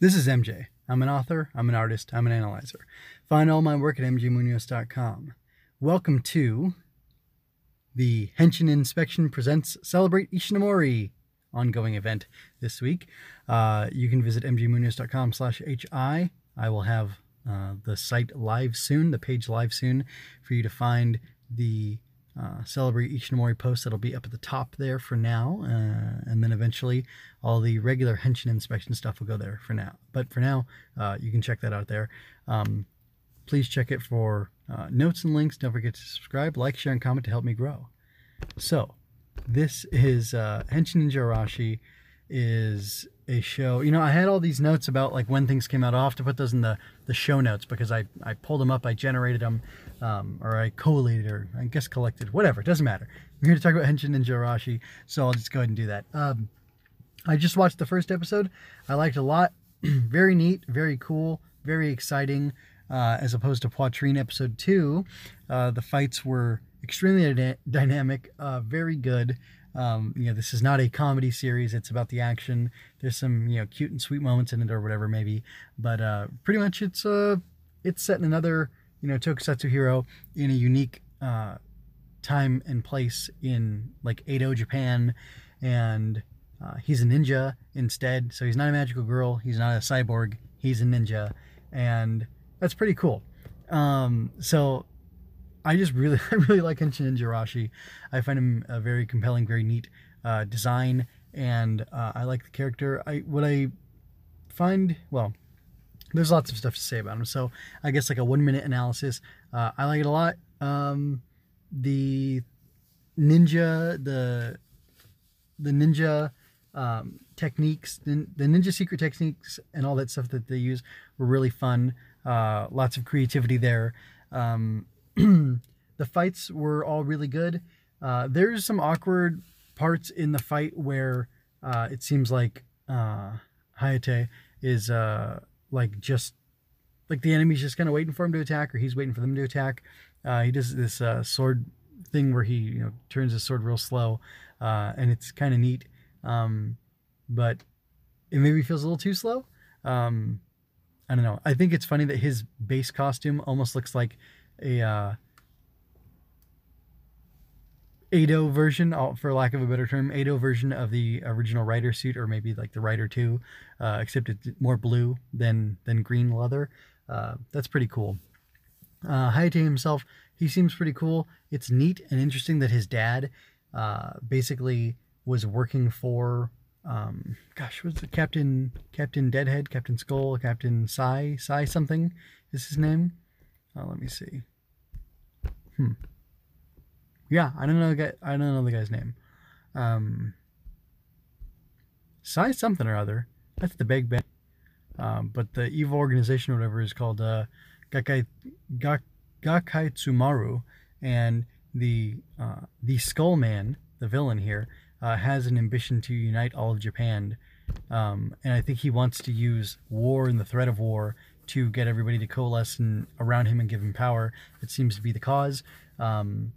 This is MJ. I'm an author, I'm an artist, I'm an analyzer. Find all my work at mjmunoz.com. Welcome to the Henshin Inspection Presents Celebrate Ishinomori ongoing event this week. Uh, you can visit mjmunoz.com slash hi. I will have uh, the site live soon, the page live soon, for you to find the uh, celebrate Ishinomori post that'll be up at the top there for now, uh, and then eventually all the regular Henshin inspection stuff will go there for now. But for now, uh, you can check that out there. Um, please check it for uh, notes and links. Don't forget to subscribe, like, share, and comment to help me grow. So, this is uh, Henshin Ninja Arashi is a show. You know, I had all these notes about like when things came out. I'll have to put those in the, the show notes because I, I pulled them up, I generated them, um, or I collated, or I guess collected, whatever. It doesn't matter. I'm here to talk about Henshin Ninja Arashi, so I'll just go ahead and do that. Um, I just watched the first episode. I liked a lot. very neat, very cool, very exciting. Uh, as opposed to Poitrine episode two, uh, the fights were extremely dy- dynamic, uh, very good. Um, you know, this is not a comedy series. It's about the action. There's some, you know, cute and sweet moments in it or whatever, maybe. But uh, pretty much it's uh, it's set in another, you know, tokusatsu hero in a unique uh, time and place in like Edo, Japan. And uh, he's a ninja instead. So he's not a magical girl. He's not a cyborg. He's a ninja. And that's pretty cool. Um, so I just really, I really like Henshin Ninja I find him a very compelling, very neat uh, design, and uh, I like the character. I what I find well, there's lots of stuff to say about him. So I guess like a one minute analysis. Uh, I like it a lot. Um, the ninja, the the ninja um, techniques, the, the ninja secret techniques, and all that stuff that they use were really fun. Uh, lots of creativity there. Um, the fights were all really good. Uh, there's some awkward parts in the fight where uh, it seems like uh, Hayate is uh, like just like the enemy's just kind of waiting for him to attack, or he's waiting for them to attack. Uh, he does this uh, sword thing where he you know turns his sword real slow, uh, and it's kind of neat. Um, but it maybe feels a little too slow. Um, I don't know. I think it's funny that his base costume almost looks like a uh, Edo version, for lack of a better term, Edo version of the original Rider suit, or maybe like the Rider Two, uh, except it's more blue than than green leather. Uh, that's pretty cool. Uh, Hayate himself, he seems pretty cool. It's neat and interesting that his dad uh, basically was working for, um, gosh, was it Captain Captain Deadhead, Captain Skull, Captain Sai, Sai something is his name. Uh, let me see. Hmm. Yeah, I don't know the guy. I don't know the guy's name. Um, Sai something or other. That's the big bad. Um, but the evil organization or whatever is called uh, Gakai Gak, Gakai Tsumaru, and the uh, the Skull Man, the villain here, uh, has an ambition to unite all of Japan, um, and I think he wants to use war and the threat of war to get everybody to coalesce and around him and give him power. It seems to be the cause. Um,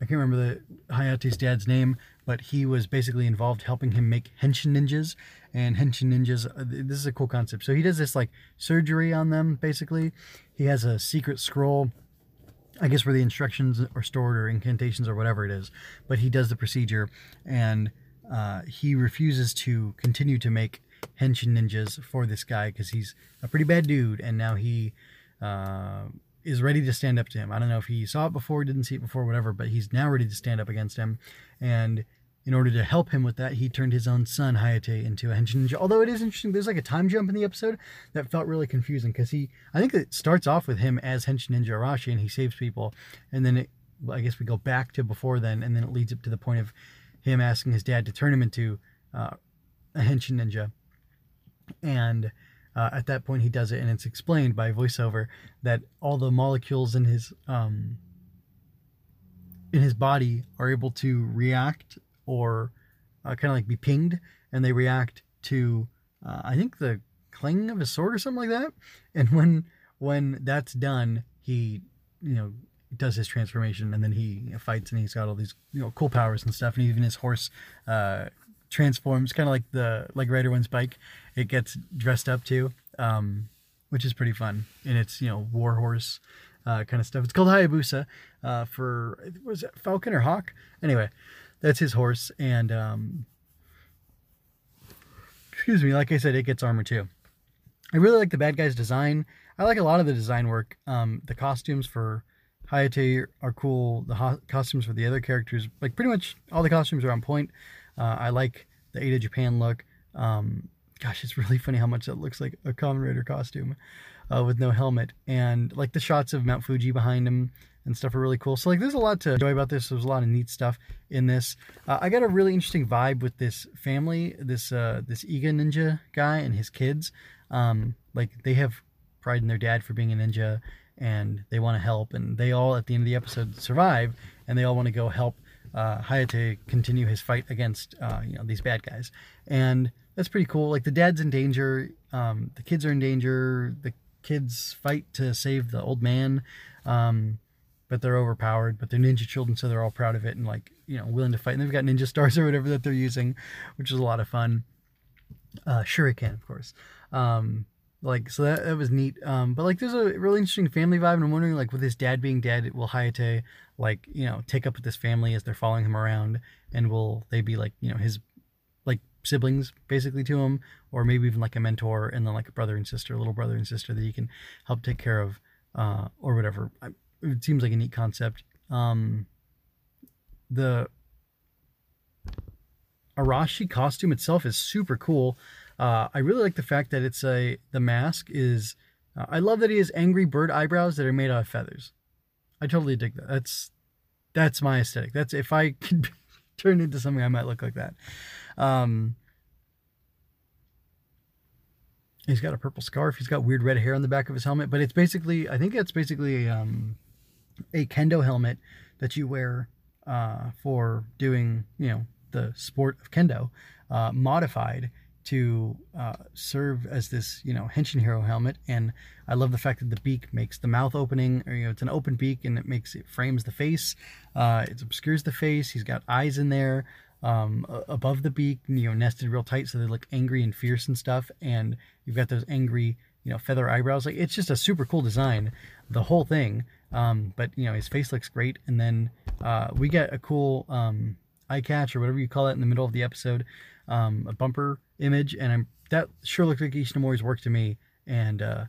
I can't remember the Hayate's dad's name, but he was basically involved helping him make henshin ninjas. And henshin ninjas, uh, this is a cool concept. So he does this like surgery on them, basically. He has a secret scroll, I guess where the instructions are stored or incantations or whatever it is. But he does the procedure and uh, he refuses to continue to make henshin ninjas for this guy because he's a pretty bad dude, and now he uh, is ready to stand up to him. I don't know if he saw it before, didn't see it before, whatever, but he's now ready to stand up against him. And in order to help him with that, he turned his own son Hayate into a henshin ninja. Although it is interesting, there's like a time jump in the episode that felt really confusing because he, I think it starts off with him as henshin ninja Arashi and he saves people, and then it, I guess we go back to before then, and then it leads up to the point of him asking his dad to turn him into uh, a henshin ninja and uh, at that point he does it and it's explained by voiceover that all the molecules in his um, in his body are able to react or uh, kind of like be pinged and they react to uh, i think the clanging of his sword or something like that. And when when that's done he you know does his transformation and then he fights and he's got all these you know cool powers and stuff and even his horse uh, transforms, kind of like the like Rider One's bike. It gets dressed up too, um, which is pretty fun. And it's you know war horse uh, kind of stuff. It's called Hayabusa uh, for was it Falcon or Hawk? Anyway, that's his horse, and um, excuse me, like I said, it gets armor too. I really like the bad guy's design. I like a lot of the design work. Um, the costumes for Hayate are cool. The ho- costumes for the other characters, like pretty much all the costumes are on point. Uh, I like the Edo Japan look. Um, gosh, it's really funny how much that looks like a Kamen Rider costume uh, with no helmet. And like the shots of Mount Fuji behind him and stuff are really cool. So like there's a lot to enjoy about this. There's a lot of neat stuff in this. Uh, I got a really interesting vibe with this family, this uh, this Iga ninja guy and his kids. Um, like they have pride in their dad for being a ninja and they want to help and they all at the end of the episode survive and they all want to go help uh, Hayate continue his fight against uh, you know these bad guys. And that's pretty cool. Like the dad's in danger. Um, the kids are in danger. The kids fight to save the old man um, but they're overpowered but they're ninja children so they're all proud of it and like you know willing to fight. And they've got ninja stars or whatever that they're using which is a lot of fun. Uh, shuriken of course. Um, like so that, that was neat. Um but like there's a really interesting family vibe and i'm wondering like with his dad being dead will hayate like you know take up with this family as they're following him around? And will they be like you know his like siblings basically to him? Or maybe even like a mentor and then like a brother and sister little brother and sister that he can help take care of uh or whatever. It seems like a neat concept. Um the arashi costume itself is super cool uh, I really like the fact that it's a the mask is. Uh, I love that he has angry bird eyebrows that are made out of feathers. I totally dig that. That's that's my aesthetic. That's if I could turn into something, I might look like that. Um, he's got a purple scarf. He's got weird red hair on the back of his helmet, but it's basically I think that's basically um, a kendo helmet that you wear uh, for doing you know the sport of kendo, uh, modified to uh, serve as this, you know, Henshin Hero helmet. And I love the fact that the beak makes the mouth opening, or, you know, it's an open beak and it makes it frames the face. Uh, it obscures the face. He's got eyes in there um, above the beak, you know, nested real tight so they look angry and fierce and stuff. And you've got those angry, you know, feather eyebrows. Like it's just a super cool design, the whole thing. Um, but you know, his face looks great. And then uh, we get a cool um, eye catch or whatever you call it in the middle of the episode um, a bumper image, and I'm that sure looks like Ishinomori's work to me. And uh,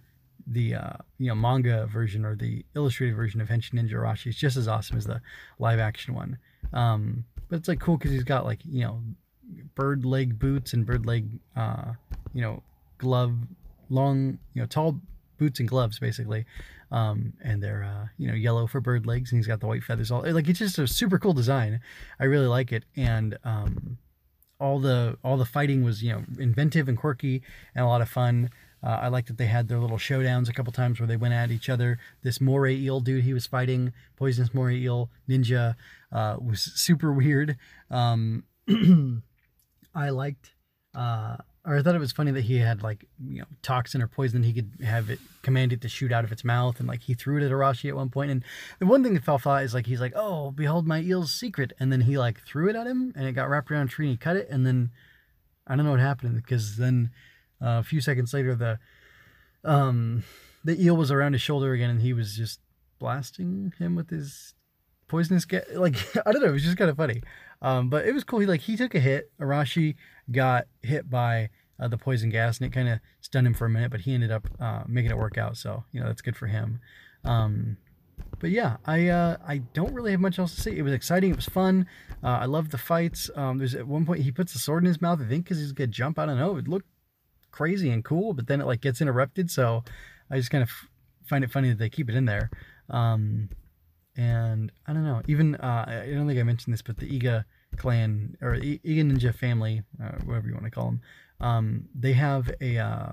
the uh, you know manga version or the illustrated version of Henshin Ninja Arashi is just as awesome as the live action one. Um, but it's like cool because he's got like you know bird leg boots and bird leg uh, you know glove long you know tall boots and gloves basically um, and they're uh, you know yellow for bird legs and he's got the white feathers all like it's just a super cool design i really like it and um, all the all the fighting was you know inventive and quirky and a lot of fun. Uh, I like that they had their little showdowns a couple times where they went at each other. This moray eel dude he was fighting, poisonous moray eel ninja, uh, was super weird. Um, I liked uh, or I thought it was funny that he had like you know toxin or poison he could have it commanded to shoot out of its mouth and like he threw it at Arashi at one point and the one thing that fell flat is like he's like oh behold my eel's secret and then he like threw it at him and it got wrapped around a tree and he cut it and then I don't know what happened because then uh, a few seconds later the um the eel was around his shoulder again and he was just blasting him with his poisonous gas like I don't know it was just kind of funny um but it was cool he like he took a hit Arashi got hit by uh, the poison gas and it kind of stunned him for a minute, but he ended up uh, making it work out. So, you know, that's good for him. Um, but yeah, I uh, I don't really have much else to say. It was exciting. It was fun. Uh, I loved the fights. Um, there's at one point he puts a sword in his mouth. I think because he's gonna jump. I don't know. It looked crazy and cool, but then it like gets interrupted. So I just kind of find it funny that they keep it in there. Um, and I don't know. Even uh, I don't think I mentioned this, but the Iga clan or Iga Ninja family, uh, whatever you want to call them, um, they have a uh,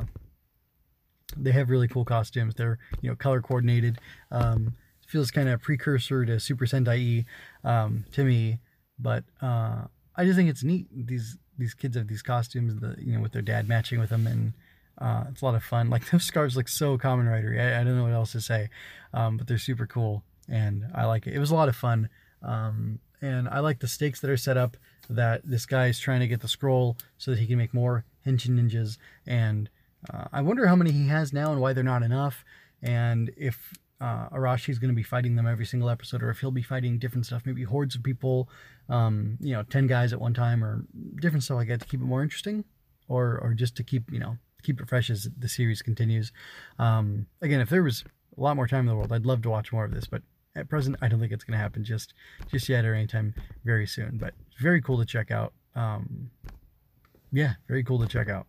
they have really cool costumes. They're you know color coordinated. Um, feels kind of precursor to Super Sentai um, to me, but uh, I just think it's neat. These these kids have these costumes, the you know with their dad matching with them, and uh, it's a lot of fun. Like those scarves look so Kamen Rider. I, I don't know what else to say, um, but they're super cool, and I like it. It was a lot of fun Um, and I like the stakes that are set up that this guy is trying to get the scroll so that he can make more Henshin ninjas. And uh, I wonder how many he has now and why they're not enough. And if uh, Arashi's going to be fighting them every single episode, or if he'll be fighting different stuff, maybe hordes of people, um, you know, 10 guys at one time, or different stuff like that to keep it more interesting, or, or just to keep, you know, keep it fresh as the series continues. Um, again, if there was a lot more time in the world, I'd love to watch more of this, but at present, I don't think it's going to happen just just yet or anytime very soon. But very cool to check out. Um, yeah, very cool to check out.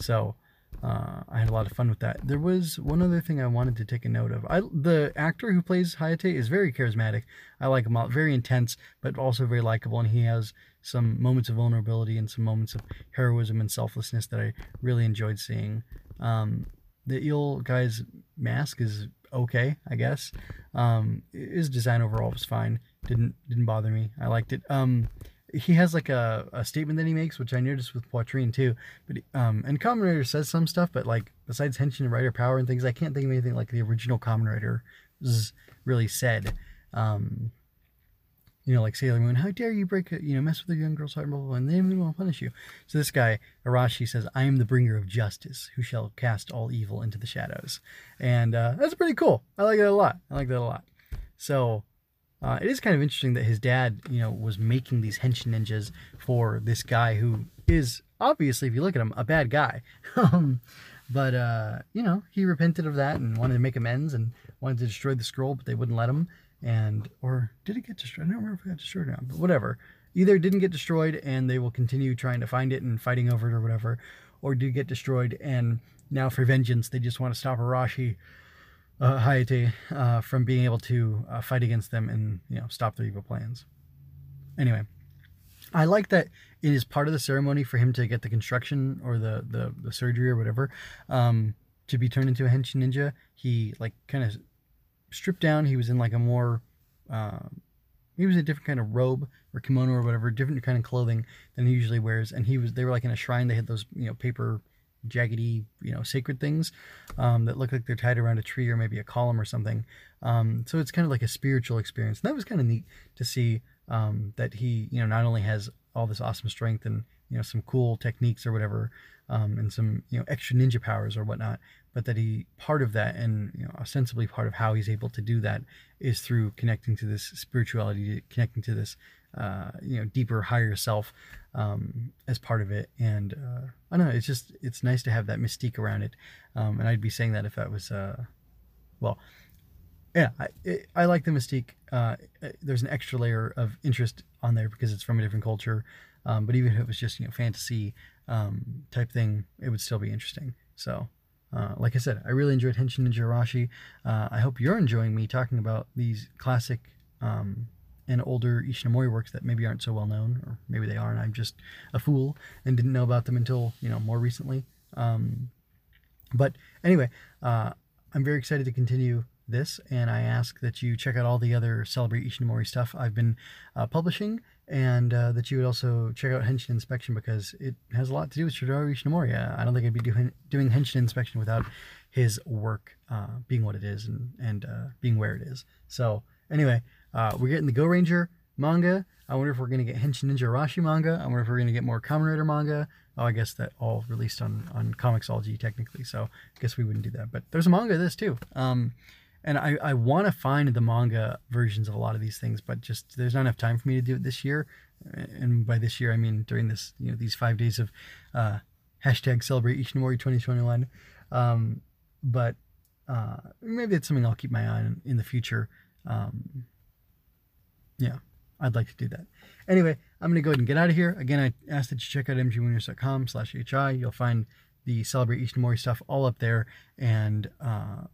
So uh, I had a lot of fun with that. There was one other thing I wanted to take a note of. I, the actor who plays Hayate is very charismatic. I like him a lot. Very intense, but also very likable, and he has some moments of vulnerability and some moments of heroism and selflessness that I really enjoyed seeing. Um, the eel guy's mask is okay, I guess. Um, his design overall was fine. Didn't didn't bother me. I liked it. Um, he has like a, a statement that he makes, which I noticed with Poitrine too. But um, and Kamen Rider says some stuff, but like besides Henshin and Rider Power and things, I can't think of anything like the original Kamen Rider really said. Um, you know, like Sailor Moon, how dare you break, a, you know, mess with a young girl's heart, blah, blah, blah, and then we will punish you. So this guy, Arashi, says, I am the bringer of justice, who shall cast all evil into the shadows. And uh, that's pretty cool. I like that a lot. I like that a lot. So uh, it is kind of interesting that his dad, you know, was making these hench ninjas for this guy who is obviously, if you look at him, a bad guy. Um, but uh, you know, he repented of that and wanted to make amends and wanted to destroy the scroll, but they wouldn't let him and or did it get destroyed? I don't remember if it got destroyed or not, but whatever. Either didn't get destroyed and they will continue trying to find it and fighting over it or whatever, or did get destroyed and now for vengeance they just want to stop Arashi uh, Hayate uh, from being able to uh, fight against them and you know stop their evil plans. Anyway, I like that it is part of the ceremony for him to get the construction or the the, the surgery or whatever um, to be turned into a henshin ninja. He like kind of stripped down. He was in like a more, uh, he was a different kind of robe or kimono or whatever, different kind of clothing than he usually wears. And he was, they were like in a shrine. They had those, you know, paper jaggedy, you know, sacred things um, that look like they're tied around a tree or maybe a column or something. Um, so it's kind of like a spiritual experience. And that was kind of neat to see um, that he, you know, not only has all this awesome strength and, you know, some cool techniques or whatever, um, and some, you know, extra ninja powers or whatnot, but that he part of that and you know ostensibly part of how he's able to do that is through connecting to this spirituality connecting to this uh, you know deeper higher self um, as part of it. And uh, i don't know it's just it's nice to have that mystique around it. Um, and i'd be saying that if that was uh, well yeah i, it, I like the mystique. Uh, there's an extra layer of interest on there because it's from a different culture. Um, but even if it was just you know fantasy um, type thing it would still be interesting. So uh, like I said, I really enjoyed Henshin Ninja Arashi. Uh, I hope you're enjoying me talking about these classic um, and older Ishinomori works that maybe aren't so well known, or maybe they are, and I'm just a fool and didn't know about them until you know more recently. Um, but anyway, uh, I'm very excited to continue this, and I ask that you check out all the other Celebrate Ishinomori stuff I've been uh, publishing and uh, that you would also check out Henshin Inspection because it has a lot to do with Shotaro Ishinomori. I don't think I'd be doing doing Henshin Inspection without his work uh, being what it is and and uh, being where it is. So anyway, uh, we're getting the Go Ranger manga. I wonder if we're gonna get Henshin Ninja Arashi manga. I wonder if we're gonna get more Kamen Rider manga. Oh, I guess that all released on on Comixology technically, so I guess we wouldn't do that. But there's a manga of this too. Um, and I, I want to find the manga versions of a lot of these things, but just there's not enough time for me to do it this year. And by this year, I mean during this, you know, these five days of uh, hashtag celebrate Ishinomori 2021. Um, but uh, maybe it's something I'll keep my eye on in the future. Um, yeah, I'd like to do that. Anyway, I'm going to go ahead and get out of here. Again, I ask that you check out mjmunoz.com slash HI. You'll find the Celebrate Ishinomori stuff all up there. And uh,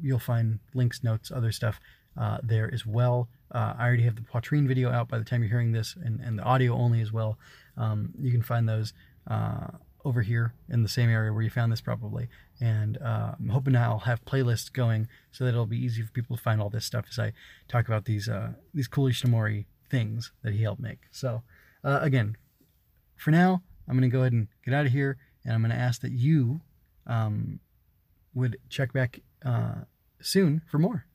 you'll find links, notes, other stuff uh, there as well. Uh, I already have the Poitrine video out by the time you're hearing this, and, and the audio only as well. Um, you can find those uh, over here in the same area where you found this probably. And uh, I'm hoping I'll have playlists going so that it'll be easy for people to find all this stuff as I talk about these uh, these cool Ishinomori things that he helped make. So uh, again, for now, I'm going to go ahead and get out of here, and I'm going to ask that you um, would check back uh, soon for more.